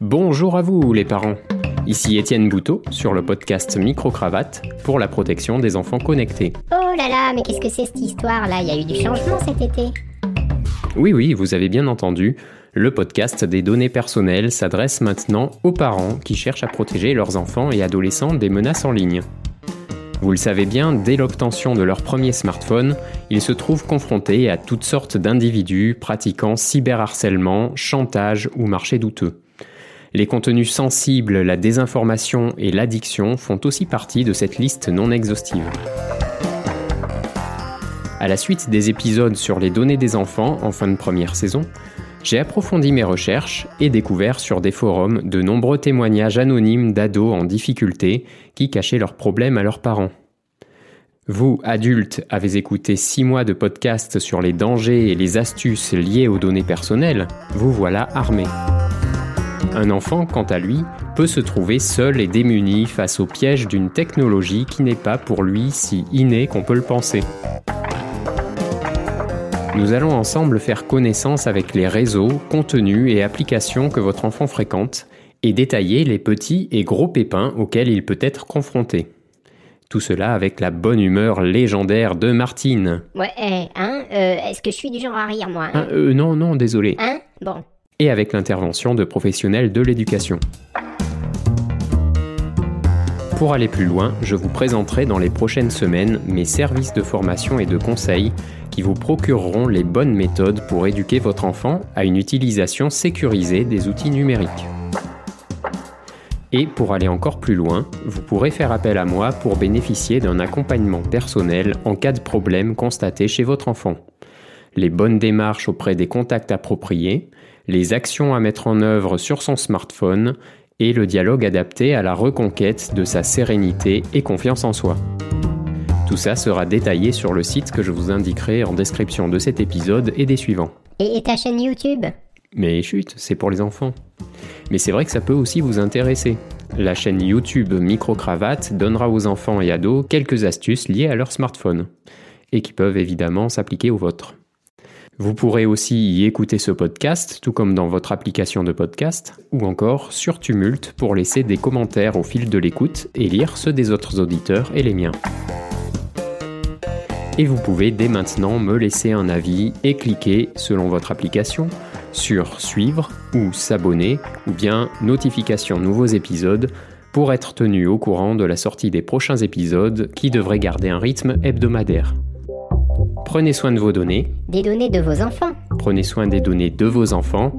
Bonjour à vous les parents. Ici Étienne Bouteau sur le podcast Micro-Cravate pour la protection des enfants connectés. Oh là là, mais qu'est-ce que c'est cette histoire là Il y a eu du changement cet été. Oui oui, vous avez bien entendu, le podcast des données personnelles s'adresse maintenant aux parents qui cherchent à protéger leurs enfants et adolescents des menaces en ligne. Vous le savez bien, dès l'obtention de leur premier smartphone, ils se trouvent confrontés à toutes sortes d'individus pratiquant cyberharcèlement, chantage ou marché douteux. Les contenus sensibles, la désinformation et l'addiction font aussi partie de cette liste non exhaustive. À la suite des épisodes sur les données des enfants en fin de première saison, j'ai approfondi mes recherches et découvert sur des forums de nombreux témoignages anonymes d'ados en difficulté qui cachaient leurs problèmes à leurs parents. Vous, adultes, avez écouté 6 mois de podcast sur les dangers et les astuces liées aux données personnelles, vous voilà armé. Un enfant, quant à lui, peut se trouver seul et démuni face au piège d'une technologie qui n'est pas pour lui si innée qu'on peut le penser. Nous allons ensemble faire connaissance avec les réseaux, contenus et applications que votre enfant fréquente et détailler les petits et gros pépins auxquels il peut être confronté. Tout cela avec la bonne humeur légendaire de Martine. Ouais, hein euh, Est-ce que je suis du genre à rire moi hein? Ah, euh, non, non, désolé. Hein? Bon. Et avec l'intervention de professionnels de l'éducation. Pour aller plus loin, je vous présenterai dans les prochaines semaines mes services de formation et de conseil qui vous procureront les bonnes méthodes pour éduquer votre enfant à une utilisation sécurisée des outils numériques. Et pour aller encore plus loin, vous pourrez faire appel à moi pour bénéficier d'un accompagnement personnel en cas de problème constaté chez votre enfant. Les bonnes démarches auprès des contacts appropriés, les actions à mettre en œuvre sur son smartphone et le dialogue adapté à la reconquête de sa sérénité et confiance en soi. Tout ça sera détaillé sur le site que je vous indiquerai en description de cet épisode et des suivants. Et, ta chaîne YouTube? Mais chut, c'est pour les enfants. Mais c'est vrai que ça peut aussi vous intéresser. La chaîne YouTube Micro-Cravate donnera aux enfants et ados quelques astuces liées à leur smartphone, et qui peuvent évidemment s'appliquer au vôtre. Vous pourrez aussi y écouter ce podcast, tout comme dans votre application de podcast, ou encore sur Tumult pour laisser des commentaires au fil de l'écoute et lire ceux des autres auditeurs et les miens. Et vous pouvez dès maintenant me laisser un avis et cliquer, selon votre application, sur Suivre ou S'abonner ou bien Notification nouveaux épisodes pour être tenu au courant de la sortie des prochains épisodes qui devraient garder un rythme hebdomadaire. Prenez soin de vos données, Des données de vos enfants prenez soin des données de vos enfants.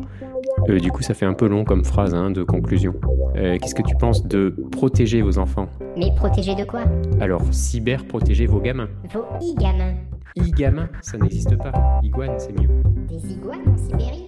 Euh, du coup, ça fait un peu long comme phrase hein, de conclusion. Euh, Qu'est-ce que tu penses de protéger vos enfants? Mais protégés de quoi? Alors, cyber protéger vos gamins. Vos e-gamins I-gamin, ça n'existe pas. Iguane, c'est mieux. Des iguanes en Sibérie?